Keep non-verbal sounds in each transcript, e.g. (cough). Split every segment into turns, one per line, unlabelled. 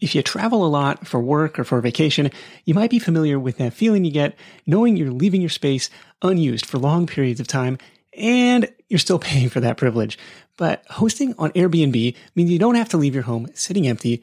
If you travel a lot for work or for vacation, you might be familiar with that feeling you get knowing you're leaving your space unused for long periods of time and you're still (laughs) paying for that privilege. But hosting on Airbnb means you don't have to leave your home sitting empty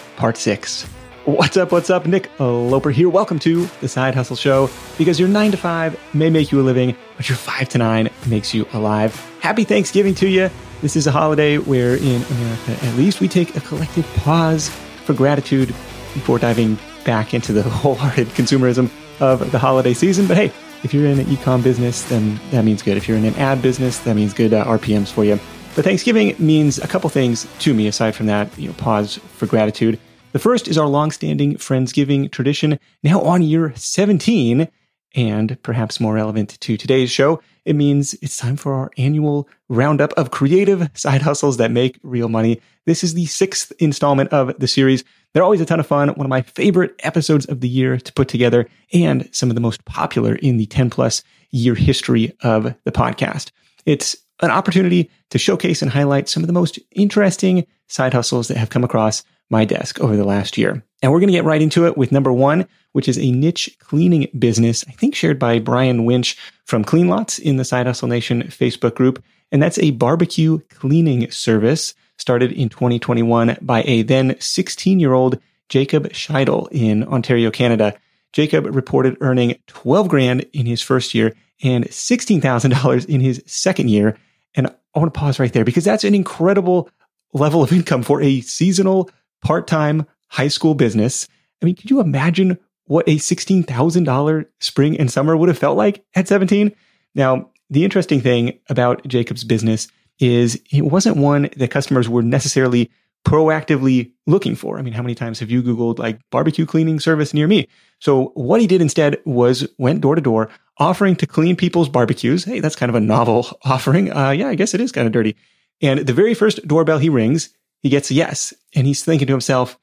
part six. What's up? What's up? Nick Loper here. Welcome to the Side Hustle Show because your nine to five may make you a living, but your five to nine makes you alive. Happy Thanksgiving to you. This is a holiday where in America, at least, we take a collective pause for gratitude before diving back into the (laughs) wholehearted consumerism of the holiday season. But hey, if you're in an ecom business, then that means good. If you're in an ad business, that means good uh, RPMs for you. But Thanksgiving means a couple things to me aside from that, you know, pause for gratitude. The first is our long-standing Friendsgiving tradition, now on year 17, and perhaps more relevant to today's show, it means it's time for our annual roundup of creative side hustles that make real money. This is the sixth installment of the series. They're always a ton of fun, one of my favorite episodes of the year to put together, and some of the most popular in the 10 plus year history of the podcast. It's an opportunity to showcase and highlight some of the most interesting side hustles that have come across my desk over the last year. And we're going to get right into it with number one, which is a niche cleaning business, I think shared by Brian Winch from Clean Lots in the Side Hustle Nation Facebook group. And that's a barbecue cleaning service started in 2021 by a then 16 year old Jacob Scheidel in Ontario, Canada. Jacob reported earning 12 grand in his first year and $16,000 in his second year. And I want to pause right there because that's an incredible level of income for a seasonal part time high school business. I mean, could you imagine what a $16,000 spring and summer would have felt like at 17? Now, the interesting thing about Jacob's business is it wasn't one that customers were necessarily proactively looking for. I mean, how many times have you Googled like barbecue cleaning service near me? So what he did instead was went door to door offering to clean people's barbecues. Hey, that's kind of a novel (laughs) offering. Uh, yeah, I guess it is kind of dirty. And the very first doorbell he rings, he gets a yes. And he's thinking to himself,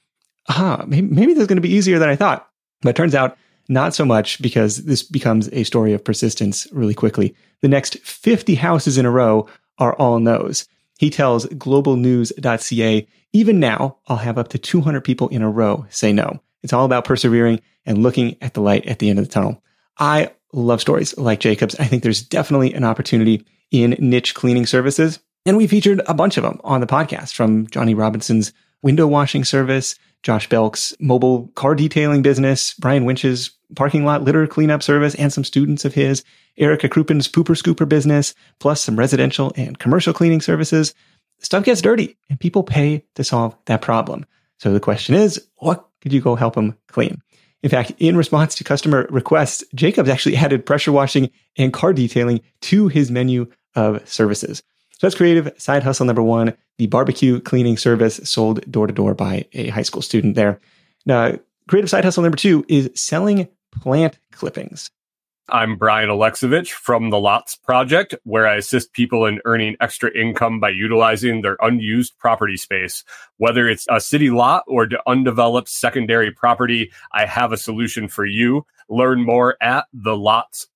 ah, maybe, this is going to be easier than I thought. But turns out not so much because this becomes a story of persistence really quickly. The next 50 houses in a row are all no's. He tells globalnews.ca, even now, I'll have up to 200 people in a row say no. It's all about persevering and looking at the light at the end of the tunnel. I love stories like Jacob's. I think there's definitely an opportunity in niche cleaning services. And we featured a bunch of them on the podcast from Johnny Robinson's window washing service, Josh Belk's mobile car detailing business, Brian Winch's parking lot litter cleanup service, and some students of his, Erica Krupen's pooper scooper business, plus some residential and commercial cleaning services. Stuff gets dirty and people pay to solve that problem. So the question is, what could you go help them clean? In fact, in response to customer requests, Jacobs actually (laughs) added pressure washing and car detailing to his menu of services. So that's creative side hustle number one, the barbecue cleaning service sold door to door by a high school student there. Now, creative side hustle number two is selling plant clippings.
I'm Brian Alexovich from the Lots Project, where I assist people in earning extra income by utilizing their unused property space. Whether it's a city lot or undeveloped secondary property, I have a solution for you. Learn more at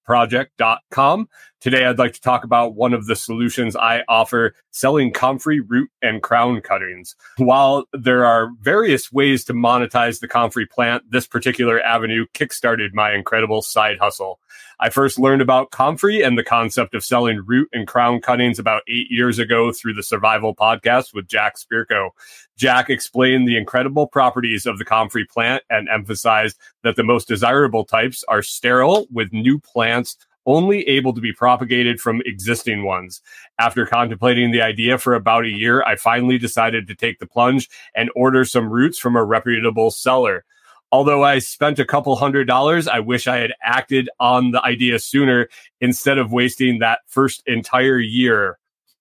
thelotsproject.com. Today, I'd like to talk about one of the solutions I offer selling comfrey root and crown cuttings. While there are various ways to monetize the comfrey plant, this particular avenue kickstarted my incredible side hustle. I first learned about comfrey and the concept of selling root and crown cuttings about eight years ago through the Survival podcast with Jack Spirko. Jack explained the incredible properties of the comfrey plant and emphasized that the most desirable types are sterile with new plants only able to be propagated from existing ones. After contemplating the idea for about a year, I finally decided to take the plunge and order some roots from a reputable seller. Although I spent a couple hundred dollars, I wish I had acted on the idea sooner instead of wasting that first entire year.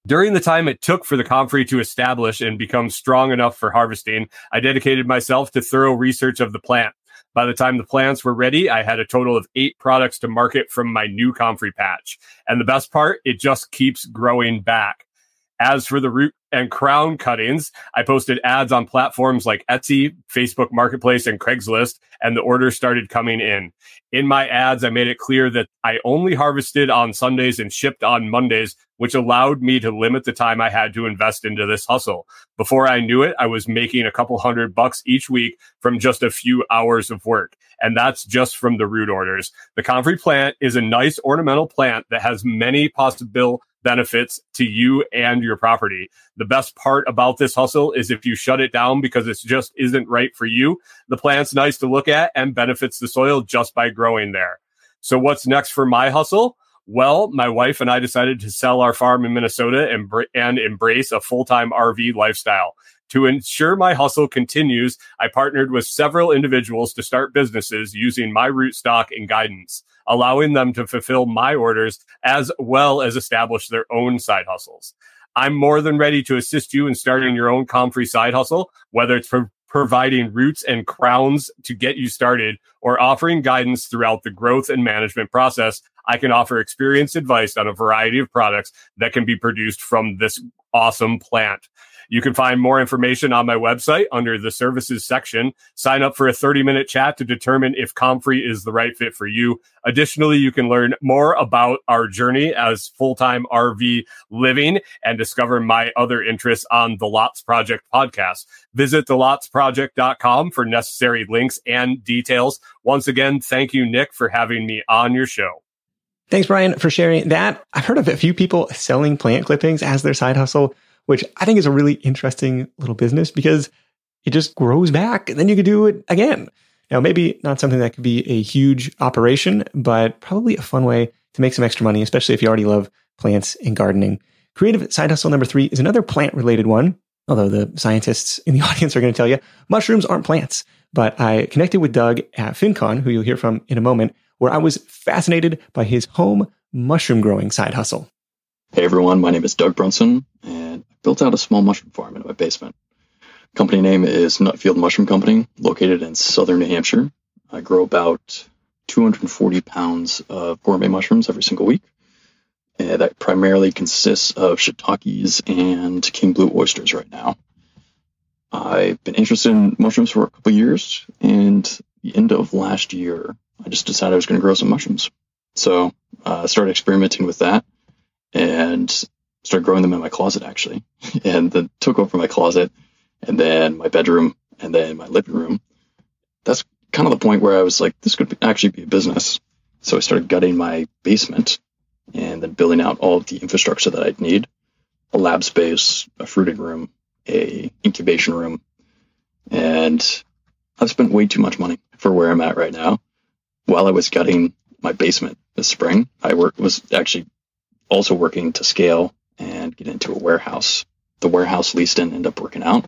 During the time it took for the comfrey to establish and become strong enough for harvesting, I dedicated myself to thorough research of the plant. By the time the plants were ready, I had a total of eight products to market from my new comfrey patch. And the best part, it just keeps growing back. As for the root and crown cuttings, I posted ads on platforms like Etsy, Facebook Marketplace, and Craigslist, and the orders started coming in. In my ads, I made it clear that I only harvested on Sundays and shipped on Mondays, which allowed me to limit the time I had to invest into this hustle. Before I knew it, I was making a couple hundred bucks each week from just a few hours of work. And that's just from the root orders. The comfrey plant is a nice ornamental plant that has many possible benefits to you and your property. The best part about this hustle is if you shut it down because it just isn't right for you, the plant's nice to look at and benefits the soil just by growing there. So what's next for my hustle? Well, my wife and I decided to sell our farm in Minnesota and, and embrace a full-time RV lifestyle. To ensure my hustle continues, I partnered with several individuals to start businesses using my rootstock and guidance, allowing them to fulfill my orders as well as establish their own side hustles. I'm more than ready to assist you in starting your own comfrey side hustle, whether it's pro- providing roots and crowns to get you started or offering guidance throughout the growth and management process. I can offer experienced advice on a variety of products that can be produced from this awesome plant. You can find more information on my website under the services section. Sign up for a 30 minute chat to determine if Comfrey is the right fit for you. Additionally, you can learn more about our journey as full time RV living and discover my other interests on the Lots Project podcast. Visit thelotsproject.com for necessary links and details. Once again, thank you, Nick, for having me on your show.
Thanks, Brian, for sharing that. I've heard of a few people selling plant clippings as their side hustle which I think is a really interesting little business because it just grows back and then you can do it again. Now, maybe not something that could be a huge operation, but probably a fun way to make some extra money, especially if you already love plants and gardening. Creative side hustle number three is another plant related one. Although the scientists in the (laughs) audience are going to tell you mushrooms aren't plants. But I connected with Doug at FinCon, who you'll hear from in a moment, where I was fascinated by his home mushroom growing side hustle.
Hey everyone, my name is Doug Brunson, and I built out a small mushroom farm in my basement. Company name is Nutfield Mushroom Company, located in southern New Hampshire. I grow about 240 pounds of gourmet mushrooms every single week. And that primarily consists of shiitakes and king blue oysters right now. I've been interested in mushrooms for a couple years, and the end of last year, I just decided I was going to grow some mushrooms. So I uh, started experimenting with that, and started growing them in my closet actually, (laughs) and then took over my closet, and then my bedroom, and then my living room. That's kind of the point where I was like, this could actually be a business. So I started gutting my basement, and then building out all of the infrastructure that I'd need: a lab space, a fruiting room, a incubation room, and I've spent way too much money for where I'm at right now. While I was gutting my basement this spring, I work was actually also working to scale and get into a warehouse. The warehouse lease didn't end up working out,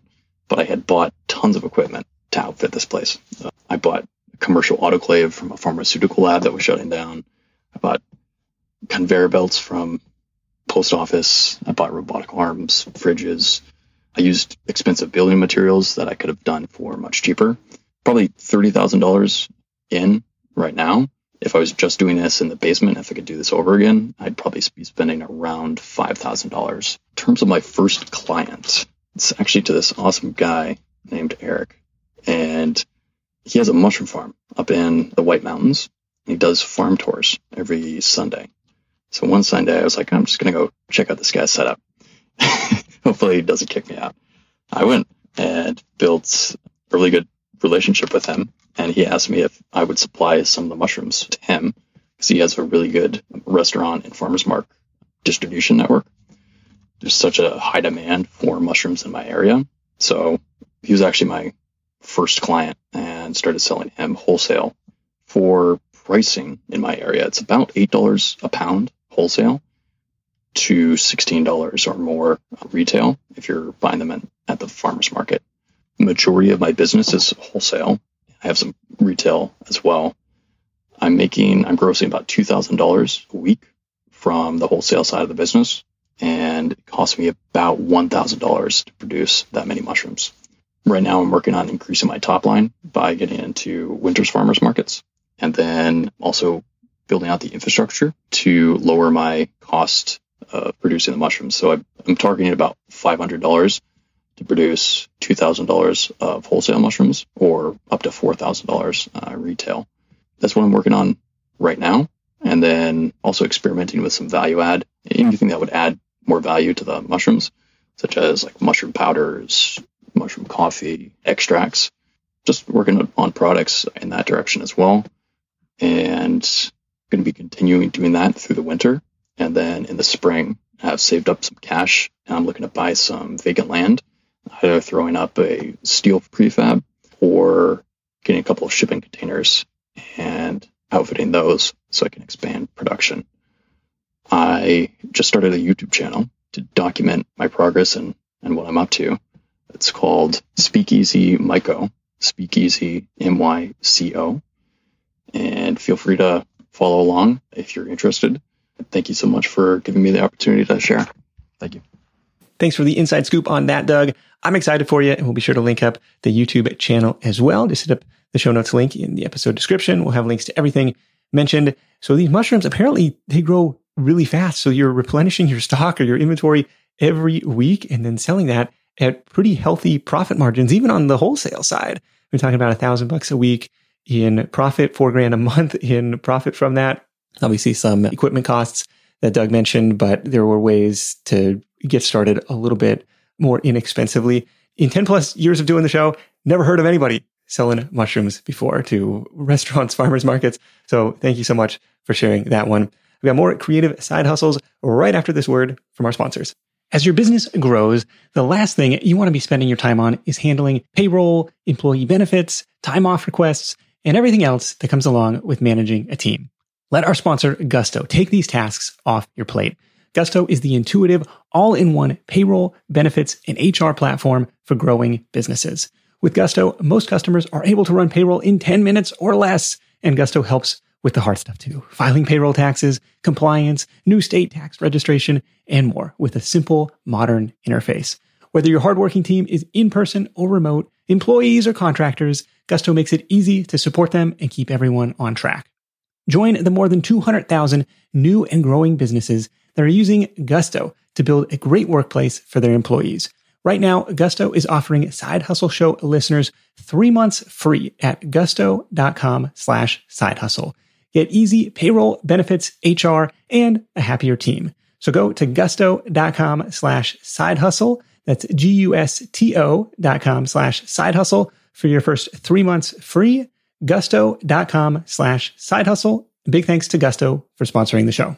but I had bought tons of equipment to outfit this place. Uh, I bought a commercial autoclave from a pharmaceutical lab that was shutting down. I bought conveyor belts from post office. I bought robotic arms, fridges. I used expensive building materials that I could have done for much cheaper. Probably $30,000 in right now if I was just doing this in the basement, if I could do this over again, I'd probably be spending around $5,000. In terms of my first client, it's actually to this awesome guy named Eric. And he has a mushroom farm up in the White Mountains. He does farm tours every Sunday. So one Sunday, I was like, I'm just going to go check out this guy's setup. (laughs) Hopefully, he doesn't kick me out. I went and built a really good relationship with him and he asked me if I would supply some of the mushrooms to him because he has a really good restaurant and farmers market distribution network. There's such a high demand for mushrooms in my area, so he was actually my first client and started selling him wholesale for pricing in my area. It's about $8 a pound wholesale to $16 or more retail if you're buying them in, at the farmer's market. The majority of my business is wholesale. I have some retail as well. I'm making, I'm grossing about $2,000 a week from the wholesale side of the business. And it costs me about $1,000 to produce that many mushrooms. Right now, I'm working on increasing my top line by getting into winter's farmers markets and then also building out the infrastructure to lower my cost of producing the mushrooms. So I'm targeting about $500 to produce $2,000 of wholesale mushrooms or up to $4,000 uh, retail. That's what I'm working on right now. And then also experimenting with some value add, anything that would add more value to the mushrooms, such as like mushroom powders, mushroom coffee, extracts, just working on products in that direction as well. And going to be continuing doing that through the winter. And then in the spring, I've saved up some cash and I'm looking to buy some vacant land, either throwing up a steel prefab or getting a couple of shipping containers and outfitting those so I can expand production. I just started a YouTube channel to document my progress and, and what I'm up to. It's called Speakeasy Myco, Speakeasy M Y C O. And feel free to follow along if you're interested. Thank you so much for giving me the opportunity to share. Thank you.
Thanks for the inside scoop on that, Doug. I'm excited for you, and we'll be sure to link up the YouTube channel as well. Just hit up the show notes link in the episode description. We'll have links to everything mentioned. So these mushrooms apparently they grow really fast. So you're replenishing your stock or your inventory every week and then selling that at pretty healthy profit margins, even on the wholesale side. We're talking about a thousand bucks a week in profit, four grand a month in profit from that. Obviously, some equipment costs that Doug mentioned, but there were ways to get started a little bit more inexpensively. In 10 plus years of doing the show, never heard of anybody selling mushrooms before to (laughs) restaurants, farmers markets. So thank you so much for sharing that one. We got more creative side hustles right after this word from our sponsors. As your business grows, the last thing you want to be spending your time on is handling payroll, employee benefits, time off requests, and everything else that comes along with managing a team. Let our sponsor, Gusto, take these tasks off your plate. Gusto is the intuitive, all in one payroll, benefits, and HR platform for growing businesses. With Gusto, most customers are able to run payroll in 10 minutes or less, and Gusto helps with the hard stuff too filing payroll taxes, compliance, new state tax registration, and more with a simple, modern interface. Whether your hardworking team is in person or remote, employees or contractors, Gusto makes it easy to support them and keep everyone on track. Join the more than 200,000 new and growing businesses that are using Gusto to build a great workplace for their employees. Right now, Gusto is offering Side Hustle Show listeners three months free at gusto.com slash side hustle. Get easy payroll, benefits, HR, and a happier team. So go to gusto.com slash side hustle. That's G-U-S-T-O dot com slash side hustle for your first three months free. Gusto.com slash side hustle. Big thanks to Gusto for sponsoring the show.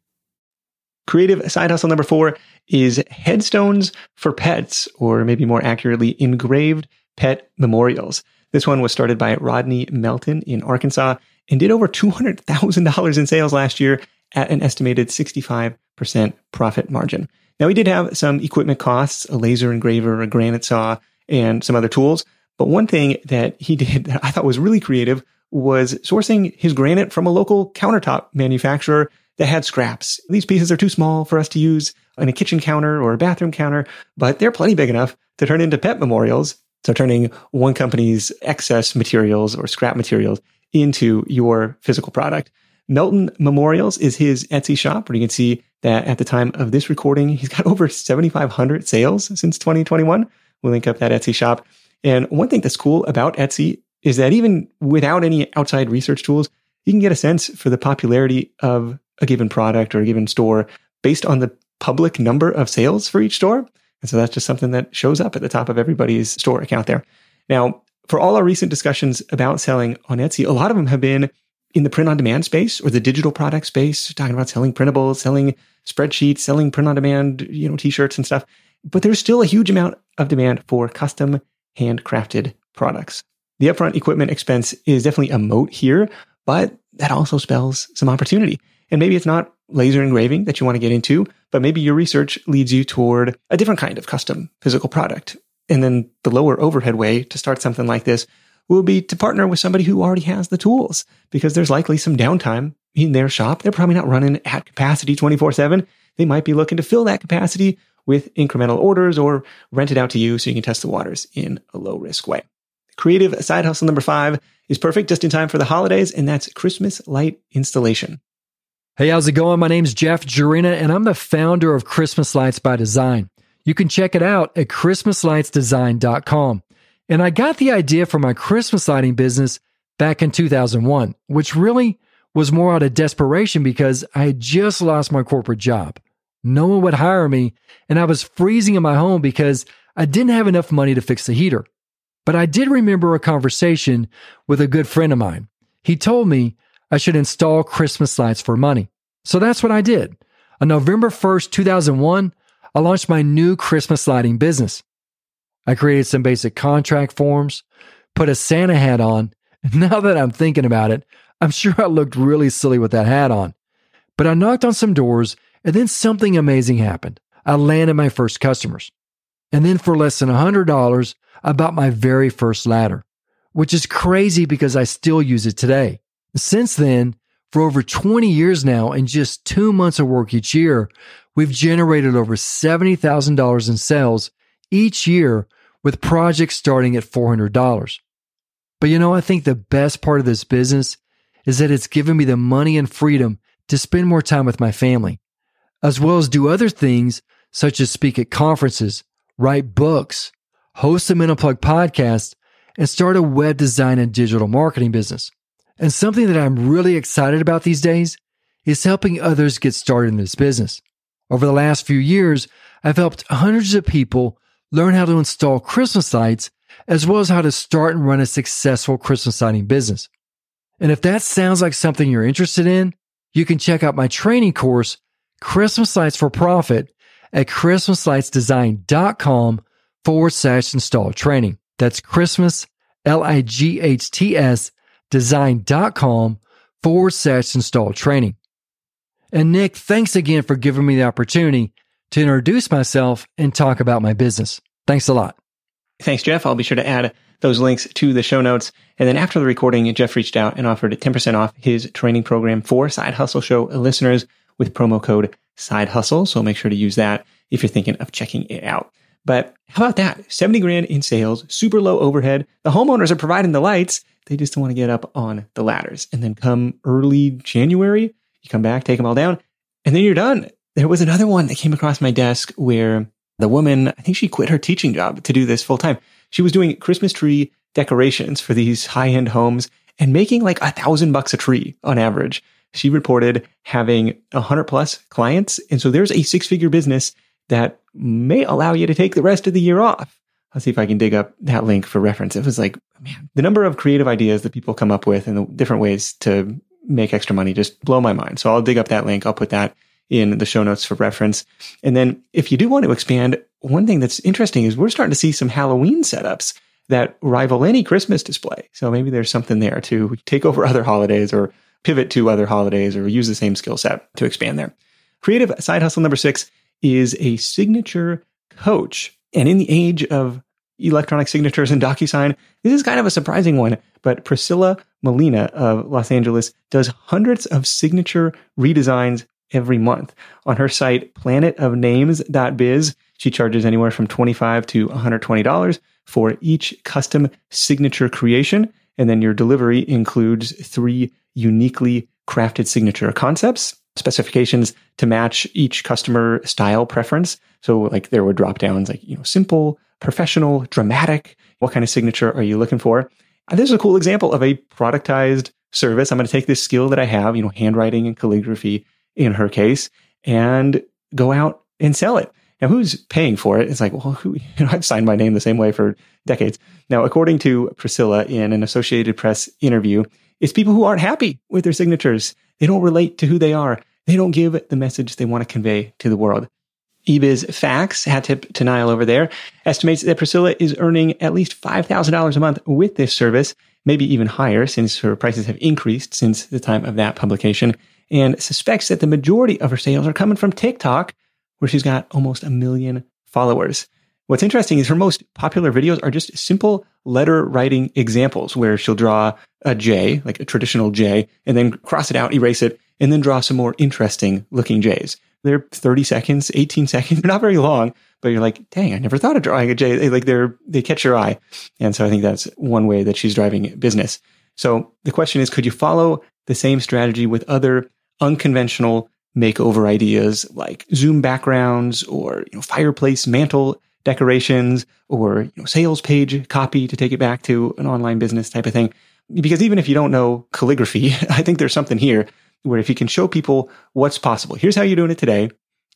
Creative side hustle number four is headstones for pets, or maybe more accurately, engraved pet memorials. This one was started by Rodney Melton in Arkansas and did over $200,000 in sales last year at an estimated 65% profit margin. Now, he did have some equipment costs, a laser engraver, a granite saw, and some other tools. But one thing that he (laughs) did that I thought was really creative was sourcing his granite from a local countertop manufacturer that had scraps. These pieces are too small for us to use on a kitchen counter or a bathroom counter, but they're plenty big enough to turn into pet memorials. So turning one company's excess materials or scrap materials into your physical product. Melton Memorials is his Etsy shop where you can see that at the time of this recording, he's got (laughs) over 7,500 sales since 2021. We'll link up that Etsy shop. And one thing that's cool about Etsy is that even without any outside research tools, you can get a sense for the popularity of a given product or a given store based on the public number of sales for each store. And so that's just something that shows up at the top of everybody's store account there. Now, for all our recent discussions about selling on Etsy, a lot of them have been in the print on demand space or the digital product space, talking about selling printables, selling spreadsheets, selling print on demand, you know, t-shirts and stuff. But there's still a huge amount of demand for custom handcrafted products. The upfront equipment expense is definitely a moat here, but that also spells some opportunity. And maybe it's not laser engraving that you want to get into, but maybe your research leads you toward a different kind of custom physical product. And then the lower overhead way to start something like this will be to partner with somebody who already has the tools because there's likely some downtime in their shop. They're probably not running at capacity 24 7. They might be looking to fill that capacity with incremental orders or rent it out to you so you can test the waters in a low risk way. Creative side hustle number five is perfect just in time for the holidays, and that's Christmas light installation.
Hey, how's it going? My name's Jeff Jurina, and I'm the founder of Christmas Lights by Design. You can check it out at christmaslightsdesign.com. And I got the idea for my Christmas lighting business back in 2001, which really was more out of desperation because I had just lost my corporate job. No one would hire me, and I was freezing in my home because I didn't have enough money to fix the heater. But I did remember a conversation with a good friend of mine. He told me I should install Christmas lights for money. So that's what I did. On November 1st, 2001, I launched my new Christmas lighting business. I created some basic contract forms, put a Santa hat on. (laughs) Now that I'm thinking about it, I'm sure I looked really silly with that hat on. But I knocked on some doors and then something amazing happened. I landed my first customers. And then for less than $100, I bought my very first ladder, which is crazy because I still use it today. Since then, for over 20 years now and just two months of work each year, we've generated over $70,000 in sales each year with projects starting at $400. But you know, I think the best part of this business is that it's given me the money and freedom to spend more time with my family, as well as do other things such as speak at conferences, write books, host a Men Unplugged podcast, and start a web design and digital marketing business. And something that I'm really excited about these days is helping others get started in this business. Over the last few years, I've helped hundreds of people learn how to install Christmas lights as well as how to start and run a successful Christmas lighting business. And if that sounds like something you're interested in, you can check out my training course, Christmas Lights for Profit, at christmaslightsdesign.com forward slash install training. That's Christmas, L I G H T S, design.com forward slash install training. And Nick, thanks again for giving me the opportunity to introduce myself and talk about my business. Thanks a lot.
Thanks, Jeff. I'll be sure to add those links to the show notes. And then after the recording, Jeff reached out and offered 10% off his training program for Side Hustle Show listeners with promo code Side Hustle. So make sure to use that if you're thinking of checking it out. But how about that? 70 grand in sales, super low overhead. The homeowners are providing the lights. They just don't want to get up on the ladders. And then come early January, you come back, take them all down, and then you're done. There was another one that came across my desk where the woman, I think she quit her teaching job to do this full time. She was doing Christmas tree decorations for these high end homes and making like a thousand bucks a tree on average. She reported having a hundred plus clients. And so there's a six figure business that may allow you to take the rest of the year off. I'll see if I can dig up that link for reference. It was like, man, the number of creative ideas that people come up with and the different ways to make extra money just blow my mind. So I'll dig up that link. I'll put that in the show notes for reference. And then if you do want to expand, one thing that's interesting is we're starting to see some Halloween setups that rival any Christmas display. So maybe there's something there to take over other holidays or pivot to other holidays or use the same skill set to expand there. Creative side hustle number six is a signature coach. And in the age of electronic signatures and DocuSign, this is kind of a surprising one. But Priscilla Molina of Los Angeles does hundreds of signature redesigns every month. On her site, planetofnames.biz, she charges anywhere from 25 to $120 for each custom signature creation. And then your delivery includes three uniquely crafted signature concepts, specifications to match each customer style preference. So like there were drop downs like, you know, simple, professional, dramatic. What kind of signature are you looking for? And this is a cool example of a productized service. I'm going to take this skill that I have, you know, handwriting and calligraphy in her case, and go out and sell it. Now, who's paying for it? It's like, well, who, (laughs) you know, I've signed my name the same way for decades. Now, according to Priscilla in an Associated Press interview, it's people who aren't happy with their signatures. They don't relate to who they are. They don't give the message they want to convey to the world. eBiz Facts, hat tip to Niall over there, estimates that Priscilla is earning at least $5,000 a month with this service, maybe even higher since her prices have increased since the time of that publication, and suspects that the majority of her sales are coming from TikTok, where she's got almost a million followers. What's interesting is her most popular videos are just simple letter writing examples where she'll draw a J, like a traditional J, and then cross it out, erase it, and then draw some more interesting looking J's. They're 30 seconds, 18 (laughs) seconds. They're not very long, but you're like, dang, I never thought of drawing a J. They, like they're, they catch your eye. And so I think that's one way that she's driving business. So the question is, could you follow the same strategy with other unconventional makeover ideas like Zoom backgrounds or you know, fireplace mantle decorations or you know, sales page copy to take it back to an online business type of thing? Because even if you don't know calligraphy, (laughs) I think there's something here where if you can show people what's possible, here's how you're doing it today,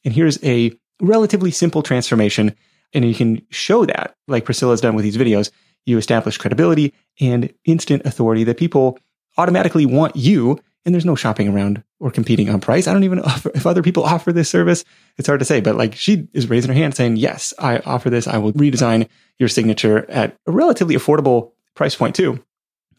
and here's a relatively simple transformation, and you can show that, like Priscilla's done with these videos, you establish credibility and instant authority that people automatically want you, and there's no shopping around or competing on price. I don't even (laughs) if other people offer this service, it's hard to say, but like she is raising her hand saying, yes, I offer this. I will redesign your signature at a relatively affordable price point too.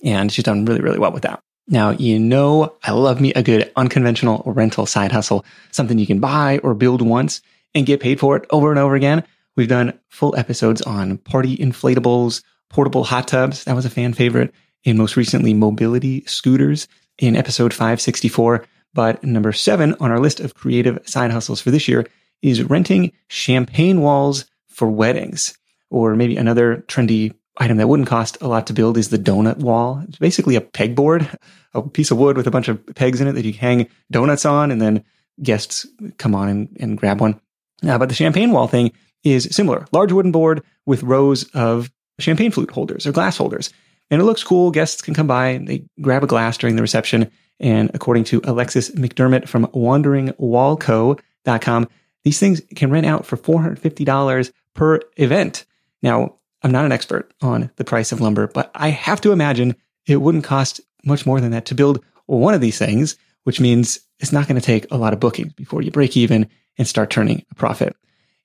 And she's done really, really well with that. Now, you know, I love me a good unconventional rental side hustle, something you can buy or build once and get paid for it over and over again. We've done full episodes on party inflatables, portable hot tubs. That was a fan favorite. And most recently, mobility scooters in episode 564. But number seven on our list of creative side hustles for this year is renting champagne walls for weddings, or maybe another trendy item that wouldn't cost a lot to build is the donut wall. It's basically a pegboard, a piece of wood with a bunch of pegs in it that you hang donuts on, and then guests come on and, and grab one. Uh, but the champagne wall thing is similar. Large wooden board with rows of champagne flute holders or glass holders. And it looks cool. Guests can come by they grab a glass during the reception. And according to Alexis McDermott from wanderingwallco.com, these things can rent out for $450 per event. Now, I'm not an expert on the price of lumber, but I have to imagine it wouldn't cost much more than that to build one of these things, which means it's not going to take a lot of bookings before you break even and start turning a profit.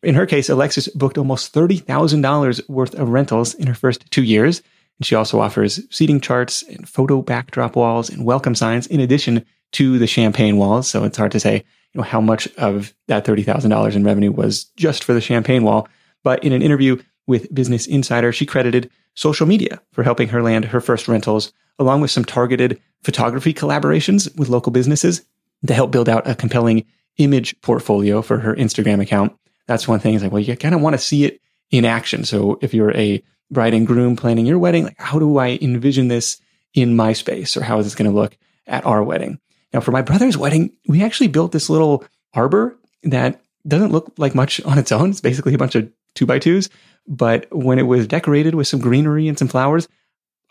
In her case, Alexis booked almost $30,000 worth of rentals in her first two years. And she also offers seating charts and photo backdrop walls and welcome signs in addition to the champagne walls. So it's hard to say, you know, how much of that $30,000 in revenue was just for the champagne wall. But in an interview with Business Insider, she credited social media for helping her land her first rentals, along with some targeted photography collaborations with local businesses to help build out a compelling image portfolio for her Instagram account. That's one thing is like, well, you kind of want to see it in action. So if you're a bride and groom planning your wedding, like, how do I envision this in my space or how is this going to look at our wedding? Now, for my brother's wedding, we actually built this little arbor that doesn't look like much on its own. It's basically a bunch of two by twos, but when it was decorated with some greenery and some flowers,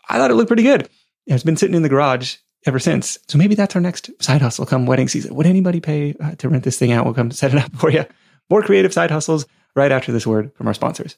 I thought it looked pretty good. It's been sitting in the garage ever since. So maybe that's our next side hustle come wedding season. Would anybody pay uh, to rent this thing out? We'll come set it up (laughs) for you. More creative side hustles right after this word from our sponsors.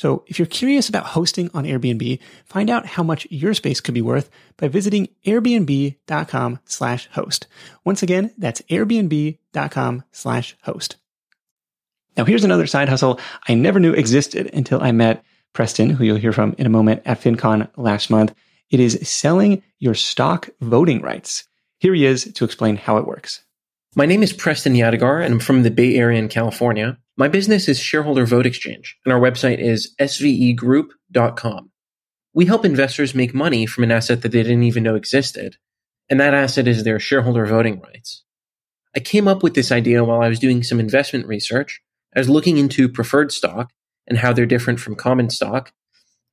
So if you're curious about hosting on Airbnb, find out how much your space could be worth by visiting airbnb.com slash host. Once again, that's airbnb.com slash host. Now, here's another side hustle I never knew existed until I met Preston, who you'll hear from in a moment at FinCon last month. It is selling your stock voting rights. Here he is to explain how it works.
My name is Preston Yadigar, and I'm from the Bay Area in California. My business is Shareholder Vote Exchange, and our website is svegroup.com. We help investors make money from an asset that they didn't even know existed, and that asset is their shareholder voting rights. I came up with this idea while I was doing some investment research I was looking into preferred stock and how they're different from common stock.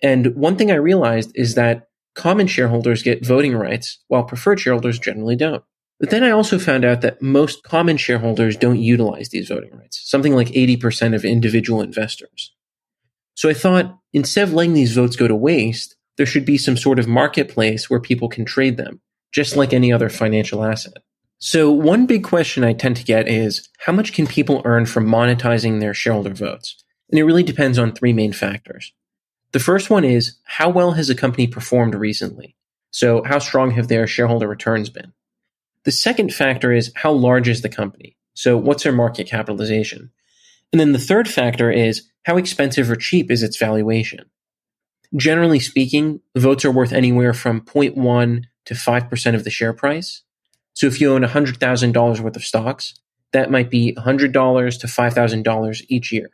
And one thing I realized is that common shareholders get voting rights while preferred shareholders generally don't. But then I also found out that most common shareholders don't utilize these voting rights, something like 80% of individual investors. So I thought instead of letting these votes go to waste, there should be some sort of marketplace where people can trade them, just like any other financial asset. So one big question I tend to get is how much can people earn from monetizing their shareholder votes? And it really depends on three main factors. The first one is how well has a company performed recently? So how strong have their shareholder returns been? The second factor is how large is the company? So what's their market capitalization? And then the third factor is how expensive or cheap is its valuation? Generally speaking, votes are worth anywhere from 0.1 to 5% of the share price. So if you own $100,000 worth of stocks, that might be $100 to $5,000 each year.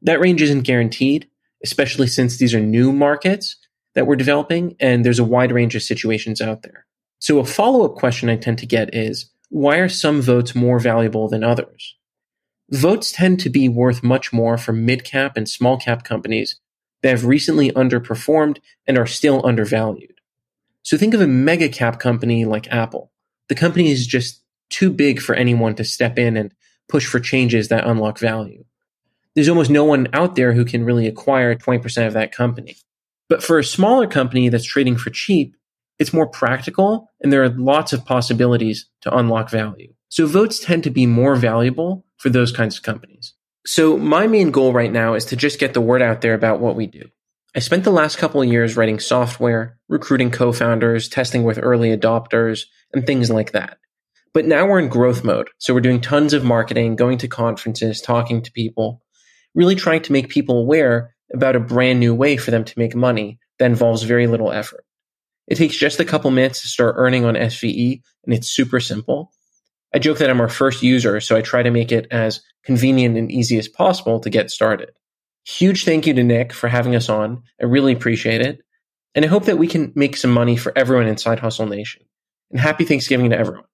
That range isn't guaranteed, especially since these are new markets that we're developing and there's a wide range of situations out there. So a follow up question I tend to get is why are some votes more valuable than others? Votes tend to be worth much more for mid cap and small cap companies that have recently underperformed and are still undervalued. So think of a mega cap company like Apple the company is just too big for anyone to step in and push for changes that unlock value. There's almost no one out there who can really acquire 20% of that company. But for a smaller company that's trading for cheap, it's more practical and there are lots of possibilities to unlock value. So votes tend to be more valuable for those kinds of companies. So my main goal right now is to just get the word out there about what we do. I spent the last couple of years writing software, recruiting co-founders, testing with early adopters, and things like that. But now we're in growth mode. So we're doing tons of marketing, going to conferences, talking to people, really trying to make people aware about a brand new way for them to make money that involves very little effort. It takes just a couple minutes to start earning on SVE, and it's super simple. I joke that I'm our first user, so I try to make it as convenient and easy as possible to get started. Huge thank you to Nick for having us on. I really appreciate it. And I hope that we can make some money for everyone in Side Hustle Nation. And happy Thanksgiving to everyone.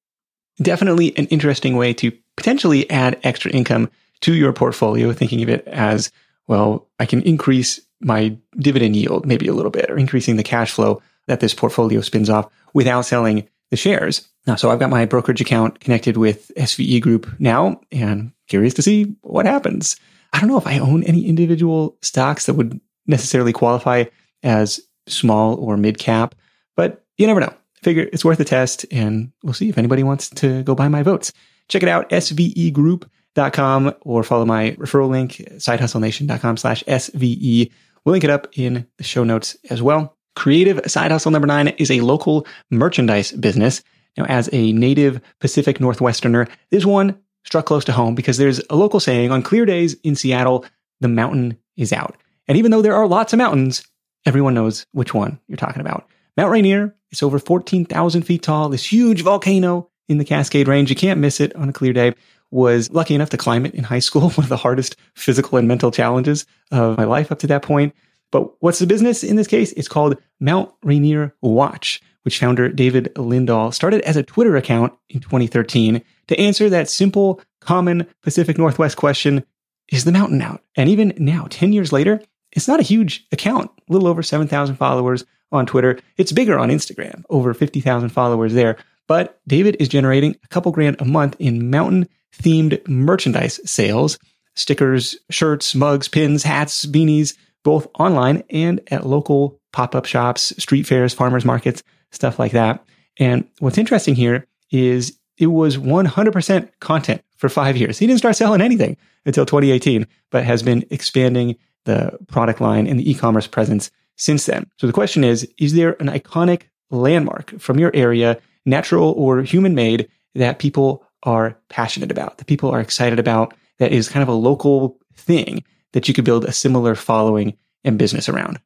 Definitely an interesting way to potentially add extra income to your portfolio, thinking of it as, well, I can increase my dividend yield maybe a little bit or increasing the cash flow that this portfolio spins off without selling the shares. Now, so I've got my brokerage account connected with SVE Group now and curious to see what happens. I don't know if I own any individual stocks that would necessarily qualify as small or mid cap, but you never know. figure it's worth a test and we'll see if anybody wants to go buy my votes. Check it out, svegroup.com or follow my referral link, sidehustlenation.com slash SVE. We'll link it up in the show notes as well. Creative Side Hustle number nine is a local merchandise business. Now, as a native Pacific Northwesterner, this one struck close to home because there's a local saying on clear days in Seattle, the mountain is out. And even though there are lots of mountains, everyone knows which one you're talking about. Mount Rainier is over 14,000 feet tall, this huge volcano in the Cascade Range. You can't miss it on a clear day. Was lucky enough to climb it in high school, (laughs) one of the hardest physical and mental challenges of my life up to that point. But what's the business in this case? It's called Mount Rainier Watch, which founder David Lindahl started as a Twitter account in 2013 to answer that simple, common Pacific Northwest question is the mountain out? And even now, 10 years later, it's not a huge account, a little over 7,000 followers on Twitter. It's bigger on Instagram, over 50,000 followers there. But David is generating a couple grand a month in mountain themed merchandise sales stickers, shirts, mugs, pins, hats, beanies, both online and at local pop up shops, street fairs, farmers markets, stuff like that. And what's interesting here is it was 100% content for five years. He didn't start selling anything until 2018, but has been expanding the product line and the e commerce presence since then. So the question is Is there an iconic landmark from your area, natural or human made, that people are passionate about, that people are excited about, that is kind of a local thing that you could build a similar following and business around?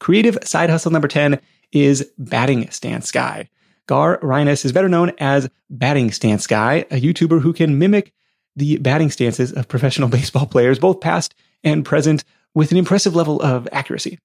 Creative side hustle number 10 is batting stance guy. Gar Ryness is better known as Batting Stance Guy, a YouTuber who can mimic the batting stances of professional (laughs) baseball players, both past and present, with an impressive level of accuracy.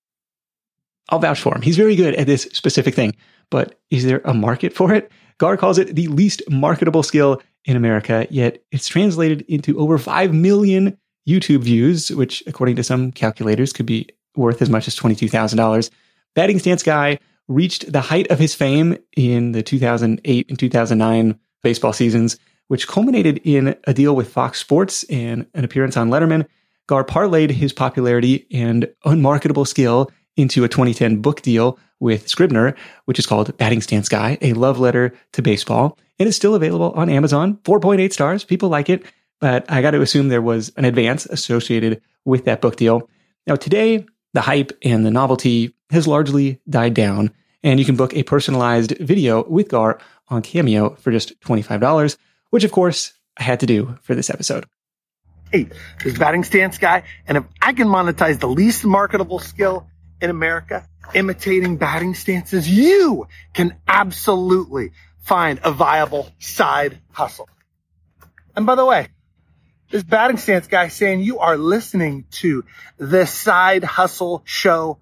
I'll vouch for him. He's very good at this specific thing, but is there a market for it? Gar calls it the least marketable skill in America, yet it's translated into over 5 million YouTube views, which, according to some calculators, could be worth as much as $22,000. Batting Stance Guy reached the height of his fame in the 2008 and 2009 baseball seasons, which culminated in a deal with Fox Sports and an appearance on Letterman. Gar parlayed his popularity and unmarketable skill into a 2010 book deal with Scribner, which is called Batting Stance Guy, a love letter to baseball. It is still available on Amazon, 4.8 stars. People like it, but I got to assume there was an advance associated with that book deal. Now, today, the hype and the novelty has largely died down, and you can book a personalized video with Gar on Cameo for just $25, which of course I had to do for this episode.
Hey, this batting stance guy, and if I can monetize the least marketable skill in America, imitating batting stances, you can absolutely find a viable side hustle. And by the way, this batting stance guy saying you are listening to the side hustle show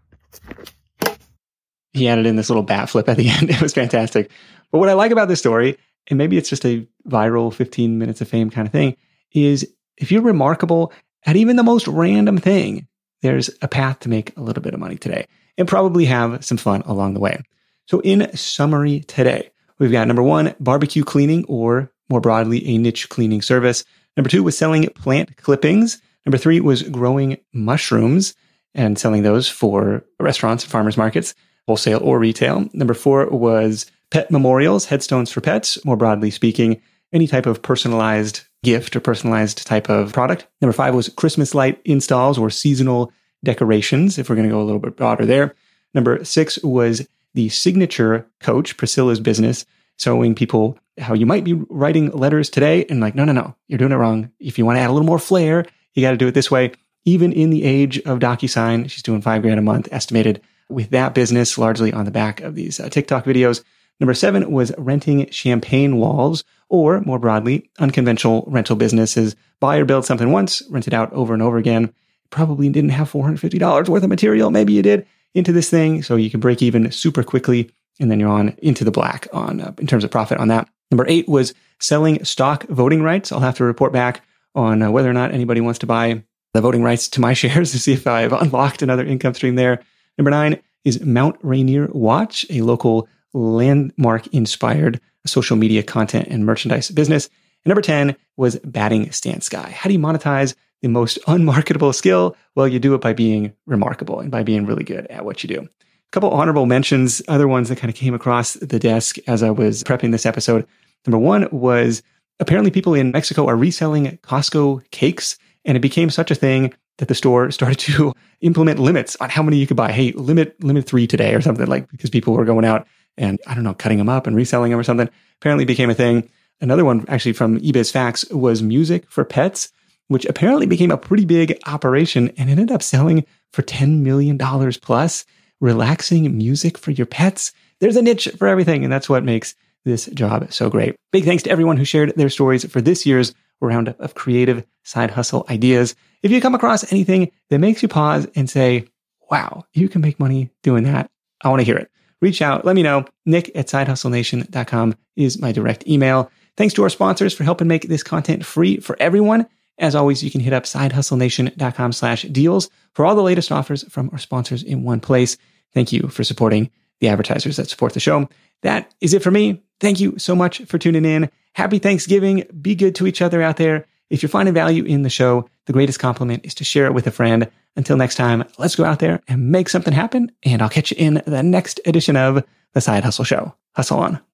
he added in this little bat flip at the (laughs) end. It was fantastic. But what I like about this story, and maybe it's just a viral 15 minutes of fame kind of thing, is if you're remarkable at even the most random thing, there's a path to make a little bit of money today and probably have some fun along the way. So, in summary today, we've got number one, barbecue cleaning, or more broadly, a niche cleaning service. Number two was selling plant clippings. Number three was growing mushrooms and selling those for restaurants farmers markets wholesale or retail. Number four was pet memorials, headstones for pets, more broadly speaking, any type of personalized gift or personalized type of product. Number five was Christmas light installs or seasonal decorations, if we're going to go a little bit broader there. Number six was the signature coach, Priscilla's business, showing people how you might be writing letters today and like, no, no, no, you're doing it wrong. If you want to add a little more flair, you got to do it this way. Even in the age of DocuSign, she's doing five grand a month estimated with that business largely on the back of these uh, TikTok videos. Number seven was renting champagne walls, or more broadly, unconventional rental businesses. Buy or build something once, rent it out over and over again. Probably didn't have $450 worth of material. Maybe you did into this thing. So you can break even super quickly. And then you're on into the black on uh, in terms of profit on that. Number eight was selling stock voting rights. I'll have to report back on uh, whether or not anybody wants to buy the voting rights to my (laughs) shares to see if I've unlocked another income stream there. Number nine is Mount Rainier Watch, a local landmark inspired social media content and merchandise business. And number 10 was Batting Stance Guy. How do you monetize the most unmarketable skill? Well, you do it by being remarkable and by being really good at what you do. A couple honorable mentions, other ones that kind of came across the desk as I was prepping this episode. Number one was apparently people in Mexico are reselling Costco cakes, and it became such a thing that the store (laughs) started to implement limits on how many you could buy. Hey, limit limit three today or something like because people were going out and I don't know cutting them up and reselling them or something. Apparently became a thing. Another one actually from eBiz Facts was music for pets, which apparently became a pretty big operation and ended up selling for $10 million plus. Relaxing music for your pets. There's a niche for everything. And that's what makes this job so great. Big thanks to everyone who shared their stories for this year's roundup of creative side hustle ideas. If you come across anything that makes you pause and say, wow, you can make money doing that. I want to hear it. Reach out. Let me know. Nick at sidehustlenation.com is my direct email. Thanks to our sponsors for helping make this content free for everyone. As always, you can hit up sidehustlenation.com slash deals for all the latest offers from our sponsors in one place. Thank you for supporting the advertisers that support the show. That is it for me. Thank you so much for tuning in. Happy Thanksgiving. Be good to each other out there. If you're finding value in the show, the greatest compliment is to share it with a friend. Until next time, let's go out there and make something happen. And I'll catch you in the next edition of The Side Hustle Show. Hustle on.